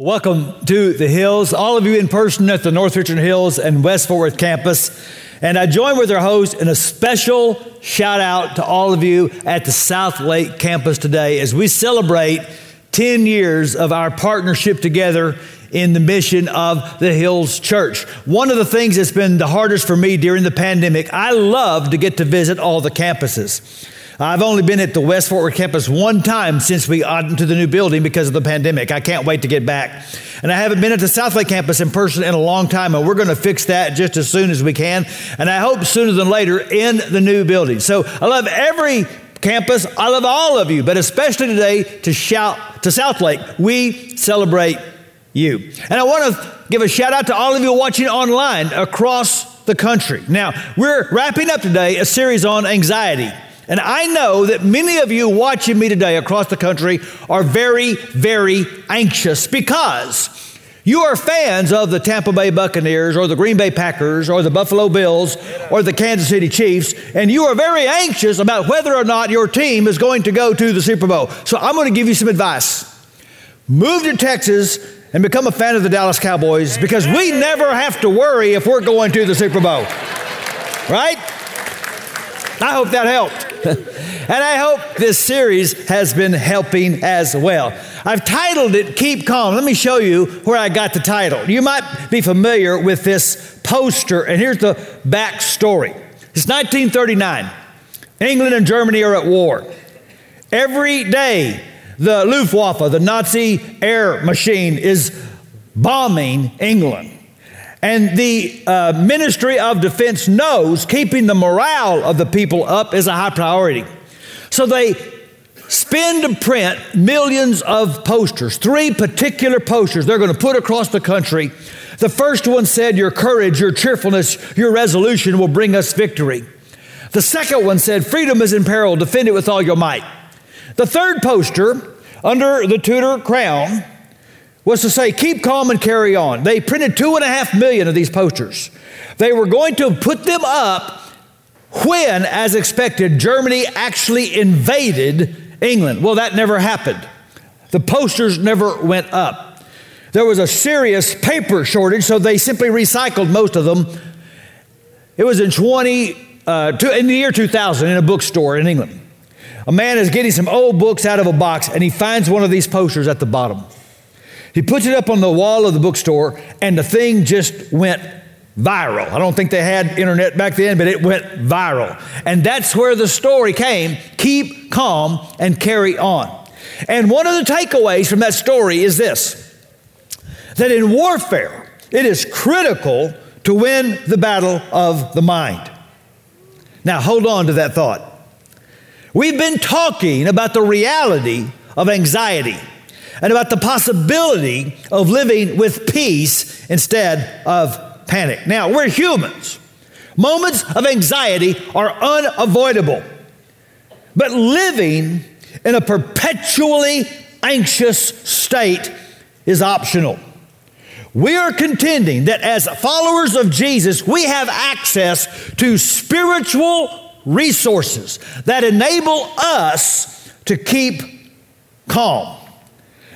Welcome to the Hills, all of you in person at the North Richland Hills and West Fort Worth campus. And I join with our host in a special shout out to all of you at the Southlake campus today as we celebrate 10 years of our partnership together in the mission of the Hills Church. One of the things that's been the hardest for me during the pandemic, I love to get to visit all the campuses. I've only been at the West Fort Worth campus one time since we got into the new building because of the pandemic. I can't wait to get back. And I haven't been at the Southlake campus in person in a long time, and we're going to fix that just as soon as we can. And I hope sooner than later in the new building. So I love every campus. I love all of you, but especially today to shout to Southlake. We celebrate you. And I want to give a shout out to all of you watching online across the country. Now, we're wrapping up today a series on anxiety. And I know that many of you watching me today across the country are very, very anxious because you are fans of the Tampa Bay Buccaneers or the Green Bay Packers or the Buffalo Bills or the Kansas City Chiefs, and you are very anxious about whether or not your team is going to go to the Super Bowl. So I'm going to give you some advice. Move to Texas and become a fan of the Dallas Cowboys because we never have to worry if we're going to the Super Bowl. Right? I hope that helped. and I hope this series has been helping as well. I've titled it Keep Calm. Let me show you where I got the title. You might be familiar with this poster, and here's the backstory. It's 1939. England and Germany are at war. Every day, the Luftwaffe, the Nazi air machine, is bombing England. And the uh, Ministry of Defense knows keeping the morale of the people up is a high priority. So they spend to print millions of posters, three particular posters they're going to put across the country. The first one said, Your courage, your cheerfulness, your resolution will bring us victory. The second one said, Freedom is in peril, defend it with all your might. The third poster, under the Tudor crown, was to say, keep calm and carry on. They printed two and a half million of these posters. They were going to put them up when, as expected, Germany actually invaded England. Well, that never happened. The posters never went up. There was a serious paper shortage, so they simply recycled most of them. It was in 20, uh, in the year 2000 in a bookstore in England. A man is getting some old books out of a box, and he finds one of these posters at the bottom. He puts it up on the wall of the bookstore, and the thing just went viral. I don't think they had internet back then, but it went viral. And that's where the story came keep calm and carry on. And one of the takeaways from that story is this that in warfare, it is critical to win the battle of the mind. Now, hold on to that thought. We've been talking about the reality of anxiety and about the possibility of living with peace instead of panic. Now, we're humans. Moments of anxiety are unavoidable. But living in a perpetually anxious state is optional. We are contending that as followers of Jesus, we have access to spiritual resources that enable us to keep calm.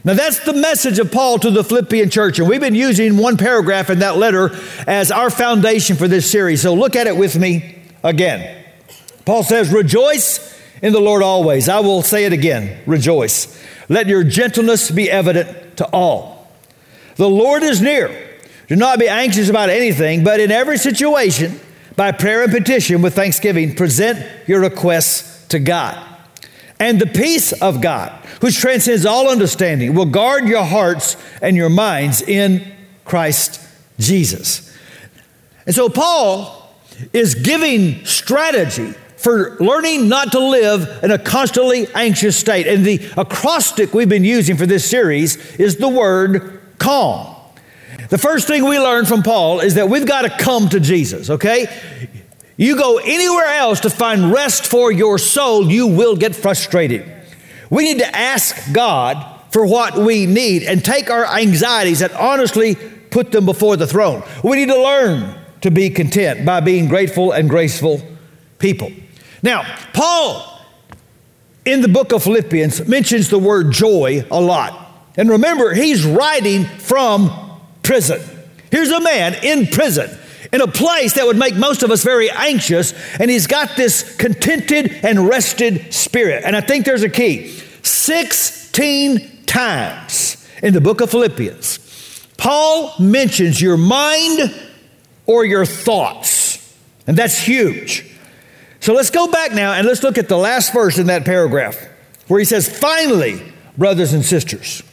Now, that's the message of Paul to the Philippian church, and we've been using one paragraph in that letter as our foundation for this series. So look at it with me again. Paul says, Rejoice in the Lord always. I will say it again rejoice. Let your gentleness be evident to all. The Lord is near. Do not be anxious about anything, but in every situation, by prayer and petition with thanksgiving, present your requests to God. And the peace of God, which transcends all understanding, will guard your hearts and your minds in Christ Jesus. And so, Paul is giving strategy for learning not to live in a constantly anxious state. And the acrostic we've been using for this series is the word calm. The first thing we learn from Paul is that we've got to come to Jesus, okay? You go anywhere else to find rest for your soul, you will get frustrated. We need to ask God for what we need and take our anxieties and honestly put them before the throne. We need to learn to be content by being grateful and graceful people. Now, Paul in the book of Philippians mentions the word joy a lot. And remember, he's writing from prison. Here's a man in prison in a place that would make most of us very anxious, and he's got this contented and rested spirit. And I think there's a key. 16 times in the book of Philippians, Paul mentions your mind or your thoughts, and that's huge. So let's go back now and let's look at the last verse in that paragraph where he says, Finally, brothers and sisters,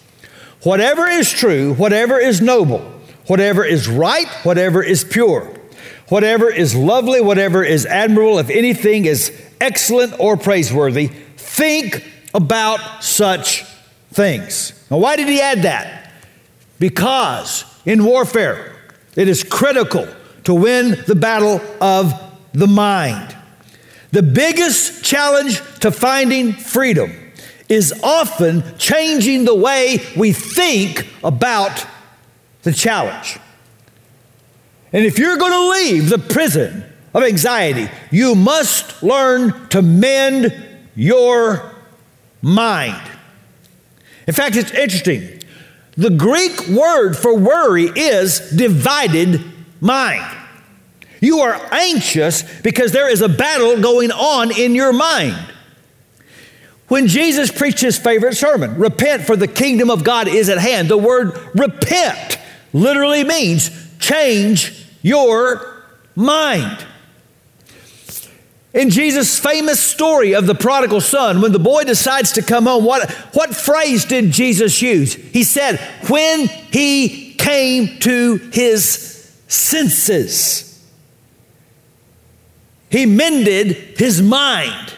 whatever is true, whatever is noble, whatever is right, whatever is pure, whatever is lovely, whatever is admirable, if anything is excellent or praiseworthy, think about such things. Now, why did he add that? Because in warfare, it is critical to win the battle of the mind. The biggest challenge to finding freedom is often changing the way we think about the challenge. And if you're going to leave the prison of anxiety, you must learn to mend your mind. In fact, it's interesting. The Greek word for worry is divided mind. You are anxious because there is a battle going on in your mind. When Jesus preached his favorite sermon, repent for the kingdom of God is at hand, the word repent literally means change your mind. In Jesus' famous story of the prodigal son, when the boy decides to come home, what, what phrase did Jesus use? He said, when he came to his senses. He mended his mind.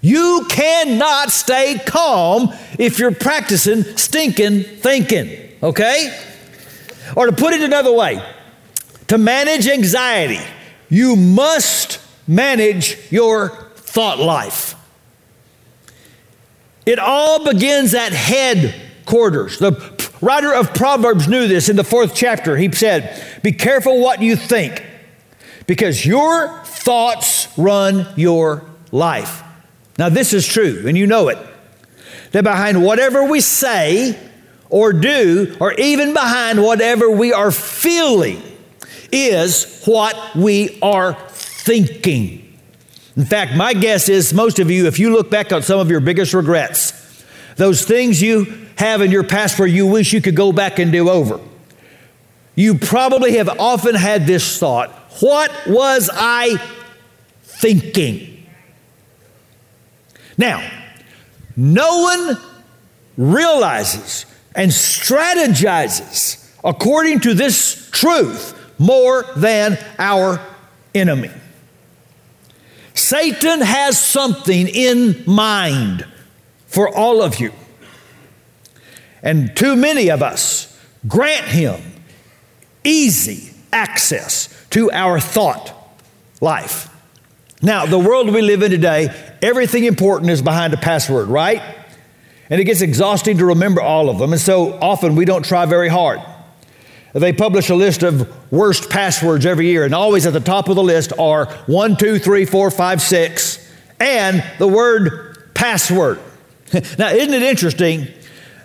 You cannot stay calm if you're practicing stinking thinking, okay? Or to put it another way, to manage anxiety, you must manage your thought life. It all begins at headquarters. The writer of Proverbs knew this in the fourth chapter. He said, Be careful what you think, because your thoughts run your life. Now, this is true, and you know it. That behind whatever we say or do, or even behind whatever we are feeling, is what we are thinking. In fact, my guess is most of you, if you look back on some of your biggest regrets, those things you have in your past where you wish you could go back and do over, you probably have often had this thought What was I thinking. Now, no one realizes and strategizes according to this truth more than our enemy. Satan has something in mind for all of you. And too many of us grant him easy access to our thought life. Now, the world we live in today, everything important is behind a password, right? And it gets exhausting to remember all of them. And so often we don't try very hard. They publish a list of worst passwords every year, and always at the top of the list are one, two, three, four, five, six, and the word password. now, isn't it interesting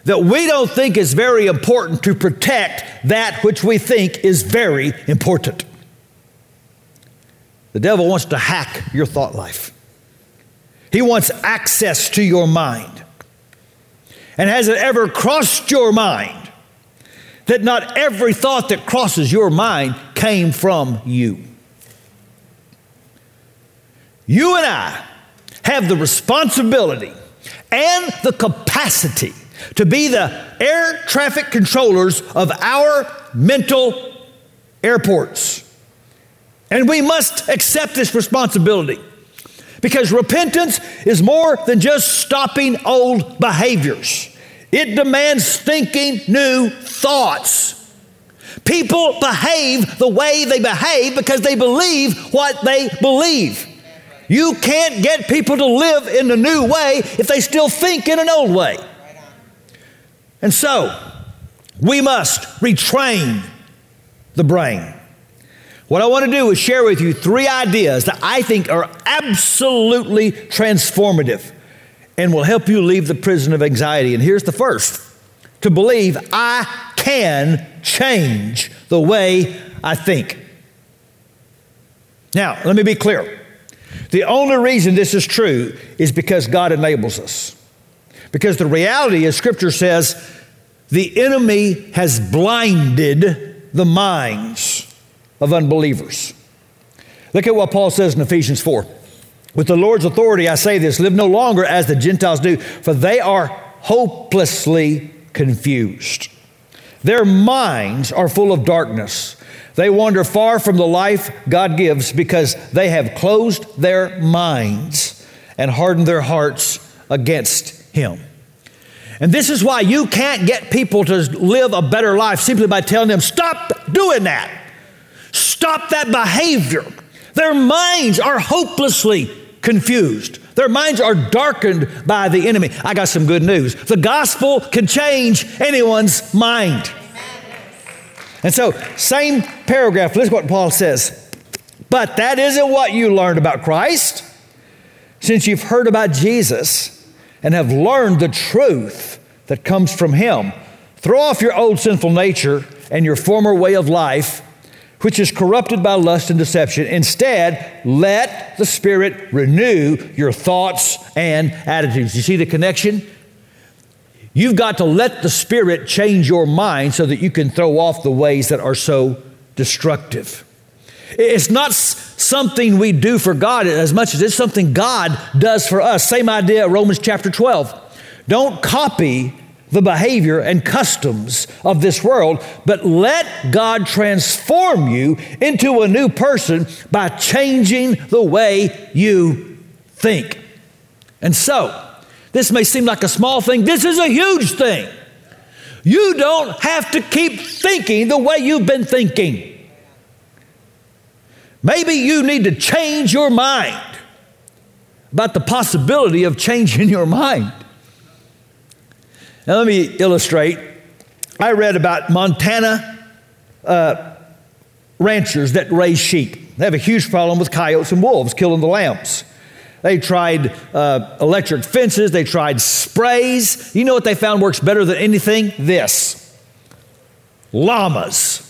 that we don't think it's very important to protect that which we think is very important? The devil wants to hack your thought life. He wants access to your mind. And has it ever crossed your mind that not every thought that crosses your mind came from you? You and I have the responsibility and the capacity to be the air traffic controllers of our mental airports. And we must accept this responsibility because repentance is more than just stopping old behaviors, it demands thinking new thoughts. People behave the way they behave because they believe what they believe. You can't get people to live in a new way if they still think in an old way. And so, we must retrain the brain. What I want to do is share with you three ideas that I think are absolutely transformative and will help you leave the prison of anxiety. And here's the first to believe I can change the way I think. Now, let me be clear. The only reason this is true is because God enables us. Because the reality is, Scripture says, the enemy has blinded the minds of unbelievers. Look at what Paul says in Ephesians 4. With the Lord's authority, I say this live no longer as the Gentiles do, for they are hopelessly confused. Their minds are full of darkness. They wander far from the life God gives because they have closed their minds and hardened their hearts against Him. And this is why you can't get people to live a better life simply by telling them, stop doing that. Stop that behavior. Their minds are hopelessly confused. Their minds are darkened by the enemy. I got some good news. The gospel can change anyone's mind. And so, same paragraph, listen what Paul says. But that isn't what you learned about Christ. Since you've heard about Jesus and have learned the truth that comes from Him, throw off your old sinful nature and your former way of life, which is corrupted by lust and deception. Instead, let the Spirit renew your thoughts and attitudes. You see the connection? You've got to let the Spirit change your mind so that you can throw off the ways that are so destructive. It's not something we do for God as much as it's something God does for us. Same idea, Romans chapter 12. Don't copy the behavior and customs of this world, but let God transform you into a new person by changing the way you think. And so, this may seem like a small thing, this is a huge thing. You don't have to keep thinking the way you've been thinking. Maybe you need to change your mind about the possibility of changing your mind. Now, let me illustrate. I read about Montana uh, ranchers that raise sheep. They have a huge problem with coyotes and wolves killing the lambs. They tried uh, electric fences, they tried sprays. You know what they found works better than anything? This llamas.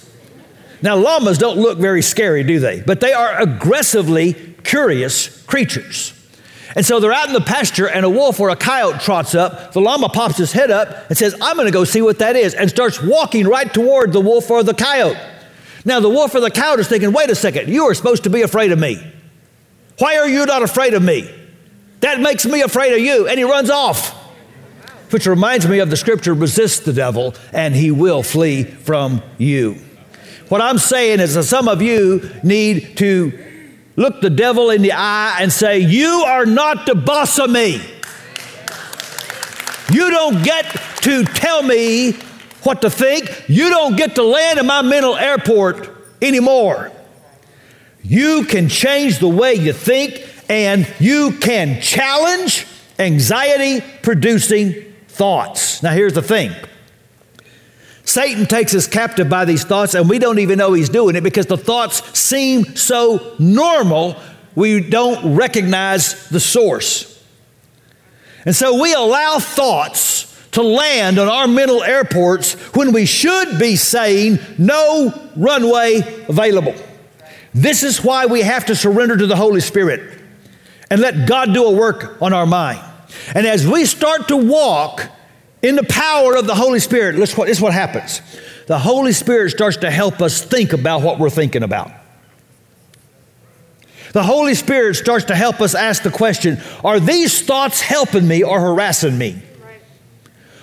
Now, llamas don't look very scary, do they? But they are aggressively curious creatures. And so they're out in the pasture, and a wolf or a coyote trots up. The llama pops his head up and says, I'm going to go see what that is, and starts walking right toward the wolf or the coyote. Now, the wolf or the coyote is thinking, wait a second, you are supposed to be afraid of me. Why are you not afraid of me? That makes me afraid of you. And he runs off. Which reminds me of the scripture resist the devil, and he will flee from you. What I'm saying is that some of you need to look the devil in the eye and say, You are not the boss of me. You don't get to tell me what to think. You don't get to land in my mental airport anymore. You can change the way you think and you can challenge anxiety producing thoughts. Now, here's the thing Satan takes us captive by these thoughts, and we don't even know he's doing it because the thoughts seem so normal, we don't recognize the source. And so we allow thoughts to land on our mental airports when we should be saying, no runway available. This is why we have to surrender to the Holy Spirit and let God do a work on our mind. And as we start to walk in the power of the Holy Spirit, this is what happens. The Holy Spirit starts to help us think about what we're thinking about. The Holy Spirit starts to help us ask the question Are these thoughts helping me or harassing me?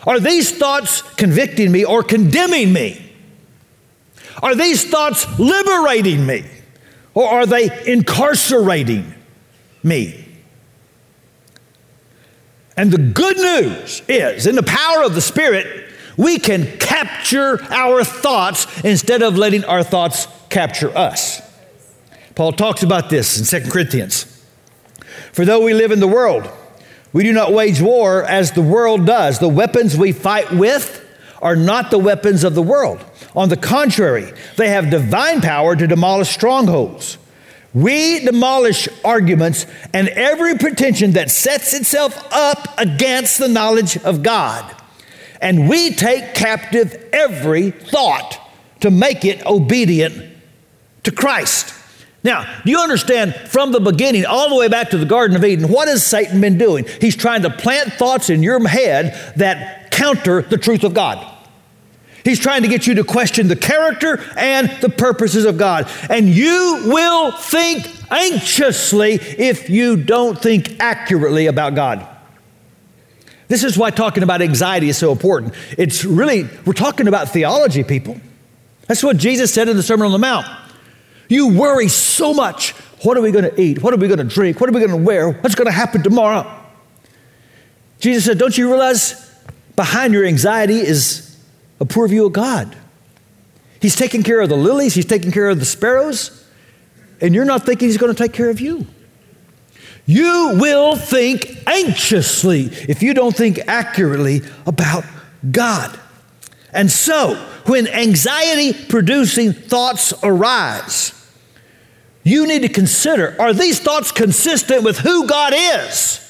Are these thoughts convicting me or condemning me? Are these thoughts liberating me? Or are they incarcerating me? And the good news is, in the power of the Spirit, we can capture our thoughts instead of letting our thoughts capture us. Paul talks about this in 2 Corinthians. For though we live in the world, we do not wage war as the world does. The weapons we fight with are not the weapons of the world. On the contrary, they have divine power to demolish strongholds. We demolish arguments and every pretension that sets itself up against the knowledge of God. and we take captive every thought to make it obedient to Christ. Now, do you understand from the beginning all the way back to the Garden of Eden, what has Satan been doing? He's trying to plant thoughts in your head that counter the truth of God. He's trying to get you to question the character and the purposes of God. And you will think anxiously if you don't think accurately about God. This is why talking about anxiety is so important. It's really, we're talking about theology, people. That's what Jesus said in the Sermon on the Mount. You worry so much. What are we going to eat? What are we going to drink? What are we going to wear? What's going to happen tomorrow? Jesus said, Don't you realize behind your anxiety is a poor view of God? He's taking care of the lilies, He's taking care of the sparrows, and you're not thinking He's going to take care of you. You will think anxiously if you don't think accurately about God. And so, when anxiety producing thoughts arise, you need to consider are these thoughts consistent with who God is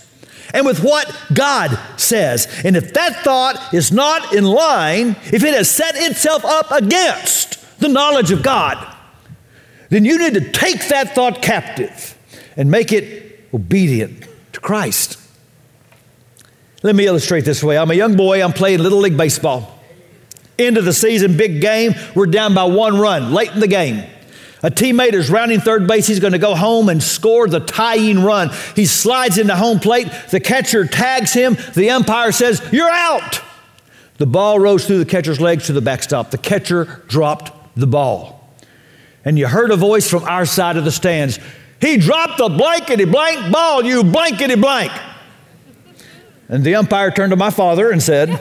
and with what God says? And if that thought is not in line, if it has set itself up against the knowledge of God, then you need to take that thought captive and make it obedient to Christ. Let me illustrate this way. I'm a young boy, I'm playing Little League Baseball. End of the season, big game. We're down by one run late in the game. A teammate is rounding third base. He's going to go home and score the tying run. He slides into home plate. The catcher tags him. The umpire says, You're out. The ball rose through the catcher's legs to the backstop. The catcher dropped the ball. And you heard a voice from our side of the stands He dropped the blankety blank ball, you blankety blank. And the umpire turned to my father and said,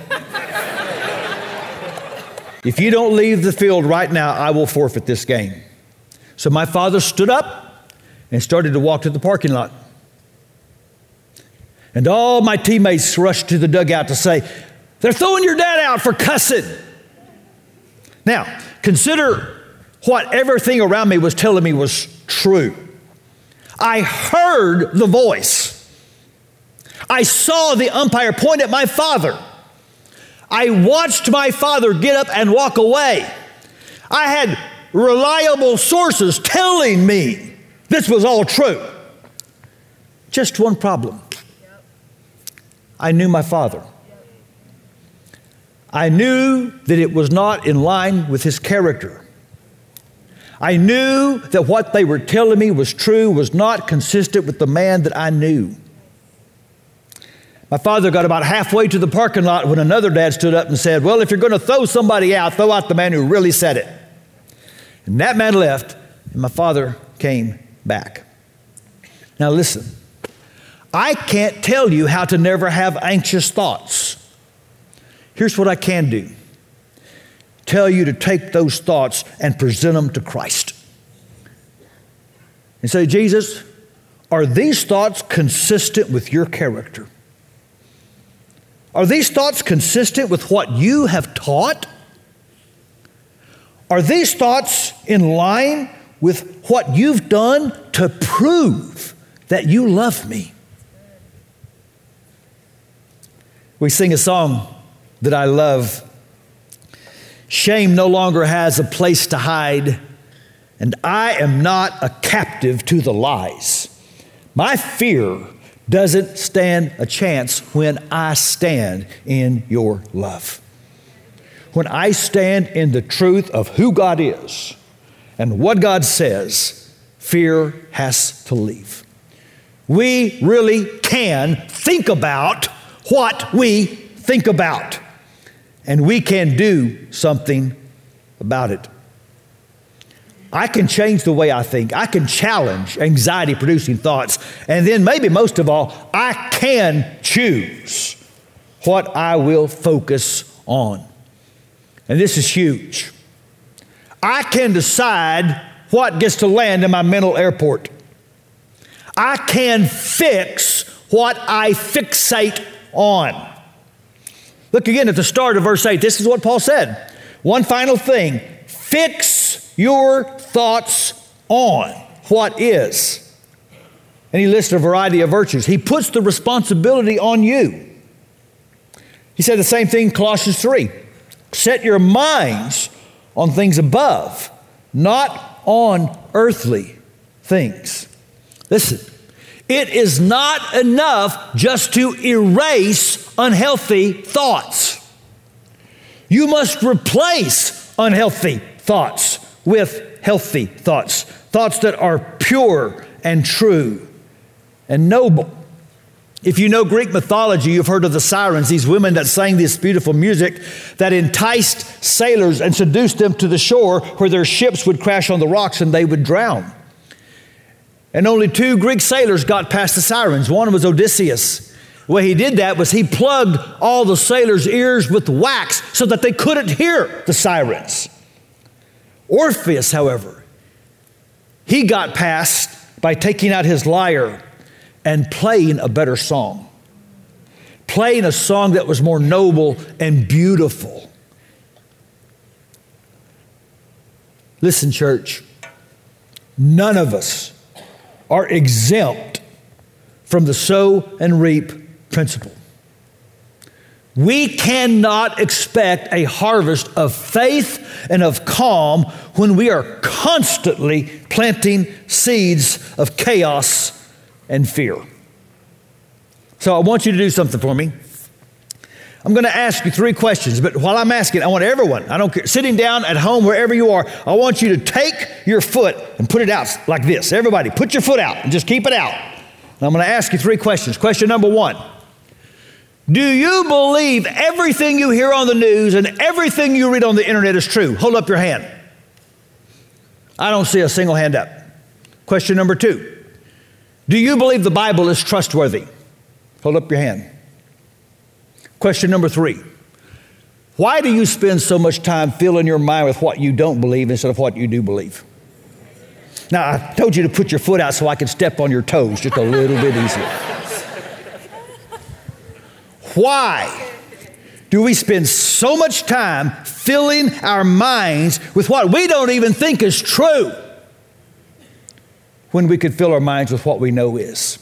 If you don't leave the field right now, I will forfeit this game. So my father stood up and started to walk to the parking lot. And all my teammates rushed to the dugout to say, They're throwing your dad out for cussing. Now, consider what everything around me was telling me was true. I heard the voice. I saw the umpire point at my father. I watched my father get up and walk away. I had reliable sources telling me this was all true. Just one problem I knew my father. I knew that it was not in line with his character. I knew that what they were telling me was true, was not consistent with the man that I knew. My father got about halfway to the parking lot when another dad stood up and said, Well, if you're going to throw somebody out, throw out the man who really said it. And that man left, and my father came back. Now, listen, I can't tell you how to never have anxious thoughts. Here's what I can do tell you to take those thoughts and present them to Christ. And say, Jesus, are these thoughts consistent with your character? Are these thoughts consistent with what you have taught? Are these thoughts in line with what you've done to prove that you love me? We sing a song that I love. Shame no longer has a place to hide, and I am not a captive to the lies. My fear doesn't stand a chance when I stand in your love when I stand in the truth of who God is and what God says, fear has to leave. We really can think about what we think about, and we can do something about it. I can change the way I think. I can challenge anxiety producing thoughts. And then, maybe most of all, I can choose what I will focus on and this is huge. I can decide what gets to land in my mental airport. I can fix what I fixate on. Look again at the start of verse 8. This is what Paul said. One final thing fix your thoughts on what is. And he lists a variety of virtues. He puts the responsibility on you. He said the same thing, Colossians 3. Set your minds on things above, not on earthly things. Listen, it is not enough just to erase unhealthy thoughts. You must replace unhealthy thoughts with healthy thoughts, thoughts that are pure and true and noble. If you know Greek mythology, you've heard of the sirens, these women that sang this beautiful music that enticed sailors and seduced them to the shore where their ships would crash on the rocks and they would drown. And only two Greek sailors got past the sirens. One was Odysseus. The way he did that was he plugged all the sailors' ears with wax so that they couldn't hear the sirens. Orpheus, however, he got past by taking out his lyre and playing a better song, playing a song that was more noble and beautiful. Listen, church, none of us are exempt from the sow and reap principle. We cannot expect a harvest of faith and of calm when we are constantly planting seeds of chaos and fear. So I want you to do something for me. I'm going to ask you three questions, but while I'm asking, I want everyone, I don't care, sitting down at home, wherever you are, I want you to take your foot and put it out like this. Everybody, put your foot out and just keep it out. And I'm going to ask you three questions. Question number one Do you believe everything you hear on the news and everything you read on the internet is true? Hold up your hand. I don't see a single hand up. Question number two do you believe the Bible is trustworthy? Hold up your hand. Question number three Why do you spend so much time filling your mind with what you don't believe instead of what you do believe? Now, I told you to put your foot out so I could step on your toes just a little bit easier. Why do we spend so much time filling our minds with what we don't even think is true? When we could fill our minds with what we know is.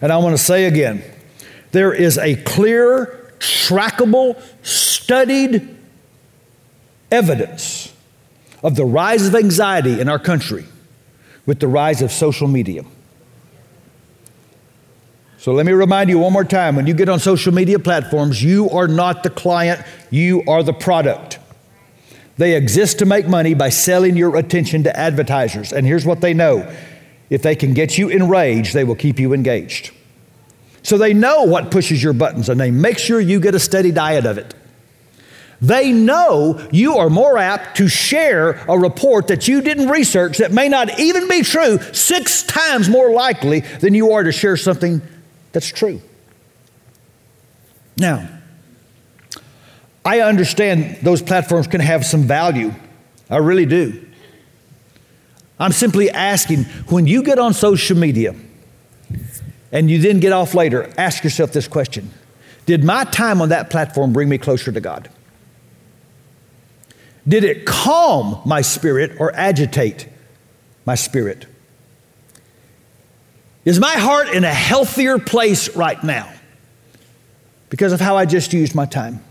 And I want to say again there is a clear, trackable, studied evidence of the rise of anxiety in our country with the rise of social media. So let me remind you one more time when you get on social media platforms, you are not the client, you are the product. They exist to make money by selling your attention to advertisers. And here's what they know if they can get you enraged, they will keep you engaged. So they know what pushes your buttons and they make sure you get a steady diet of it. They know you are more apt to share a report that you didn't research that may not even be true, six times more likely than you are to share something that's true. Now, I understand those platforms can have some value. I really do. I'm simply asking when you get on social media and you then get off later, ask yourself this question Did my time on that platform bring me closer to God? Did it calm my spirit or agitate my spirit? Is my heart in a healthier place right now because of how I just used my time?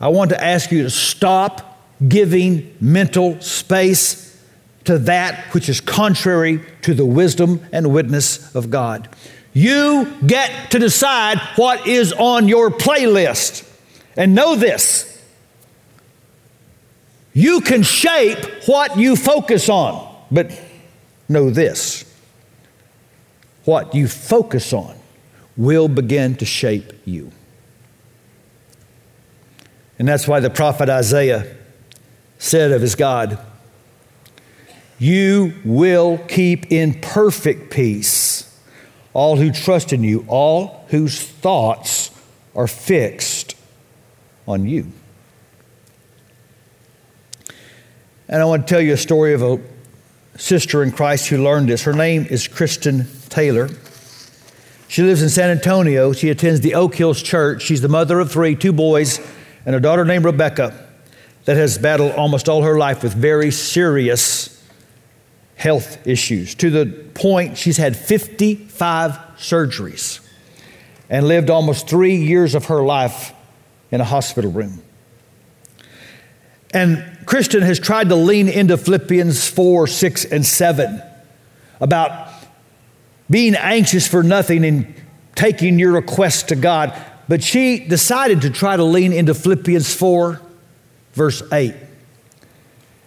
I want to ask you to stop giving mental space to that which is contrary to the wisdom and witness of God. You get to decide what is on your playlist. And know this you can shape what you focus on, but know this what you focus on will begin to shape you. And that's why the prophet Isaiah said of his God, You will keep in perfect peace all who trust in you, all whose thoughts are fixed on you. And I want to tell you a story of a sister in Christ who learned this. Her name is Kristen Taylor. She lives in San Antonio. She attends the Oak Hills Church. She's the mother of three, two boys and a daughter named Rebecca that has battled almost all her life with very serious health issues to the point she's had 55 surgeries and lived almost three years of her life in a hospital room. And Kristen has tried to lean into Philippians 4, 6, and 7 about being anxious for nothing and taking your requests to God. But she decided to try to lean into Philippians 4, verse 8.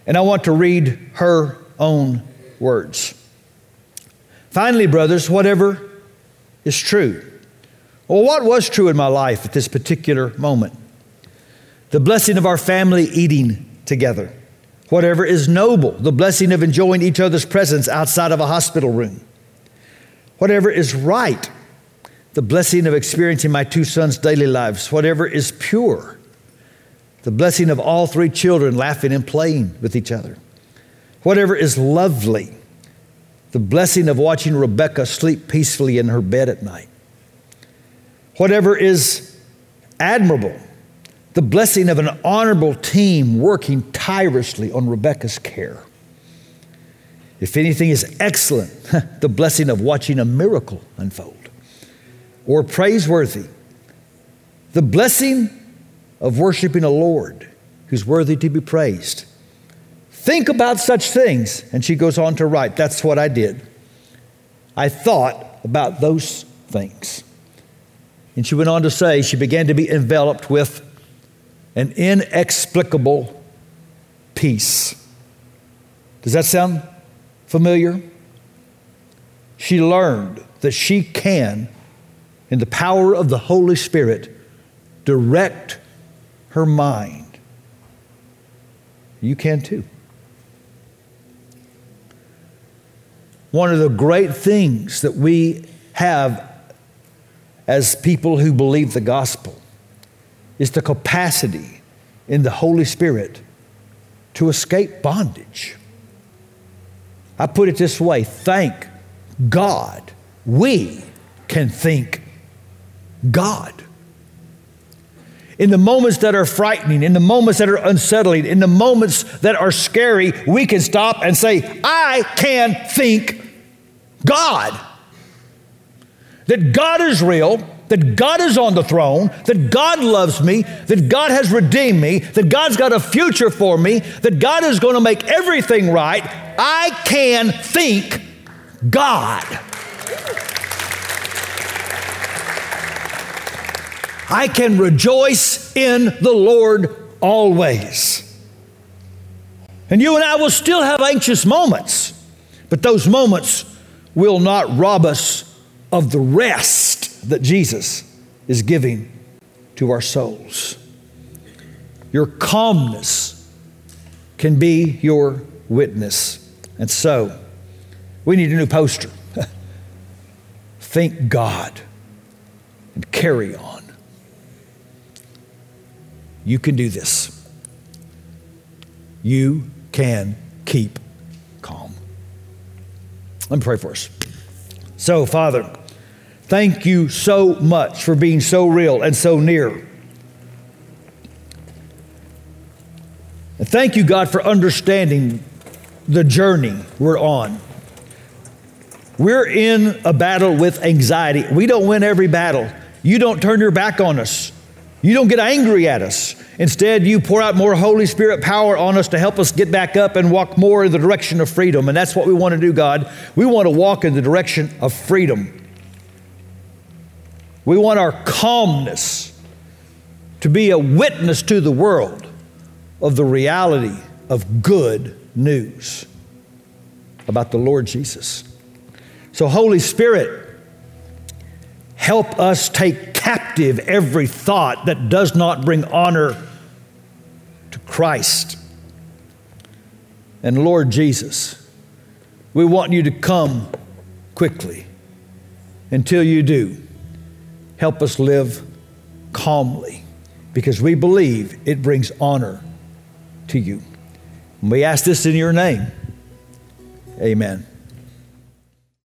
And I want to read her own words. Finally, brothers, whatever is true. Well, what was true in my life at this particular moment? The blessing of our family eating together. Whatever is noble, the blessing of enjoying each other's presence outside of a hospital room. Whatever is right, the blessing of experiencing my two sons' daily lives. Whatever is pure, the blessing of all three children laughing and playing with each other. Whatever is lovely, the blessing of watching Rebecca sleep peacefully in her bed at night. Whatever is admirable, the blessing of an honorable team working tirelessly on Rebecca's care. If anything is excellent, the blessing of watching a miracle unfold. Or praiseworthy, the blessing of worshiping a Lord who's worthy to be praised. Think about such things. And she goes on to write, That's what I did. I thought about those things. And she went on to say, She began to be enveloped with an inexplicable peace. Does that sound familiar? She learned that she can, in the power of the Holy Spirit, direct her mind. You can too. One of the great things that we have as people who believe the gospel is the capacity in the Holy Spirit to escape bondage. I put it this way thank God we can think God. In the moments that are frightening, in the moments that are unsettling, in the moments that are scary, we can stop and say, I can think God. That God is real, that God is on the throne, that God loves me, that God has redeemed me, that God's got a future for me, that God is going to make everything right. I can think God. I can rejoice in the Lord always. And you and I will still have anxious moments, but those moments will not rob us of the rest that Jesus is giving to our souls. Your calmness can be your witness. And so, we need a new poster. Thank God and carry on. You can do this. You can keep calm. Let me pray for us. So, Father, thank you so much for being so real and so near. And thank you, God, for understanding the journey we're on. We're in a battle with anxiety. We don't win every battle. You don't turn your back on us. You don't get angry at us. Instead, you pour out more Holy Spirit power on us to help us get back up and walk more in the direction of freedom. And that's what we want to do, God. We want to walk in the direction of freedom. We want our calmness to be a witness to the world of the reality of good news about the Lord Jesus. So, Holy Spirit, help us take captive every thought that does not bring honor to Christ. And Lord Jesus, we want you to come quickly. Until you do, help us live calmly because we believe it brings honor to you. And we ask this in your name. Amen.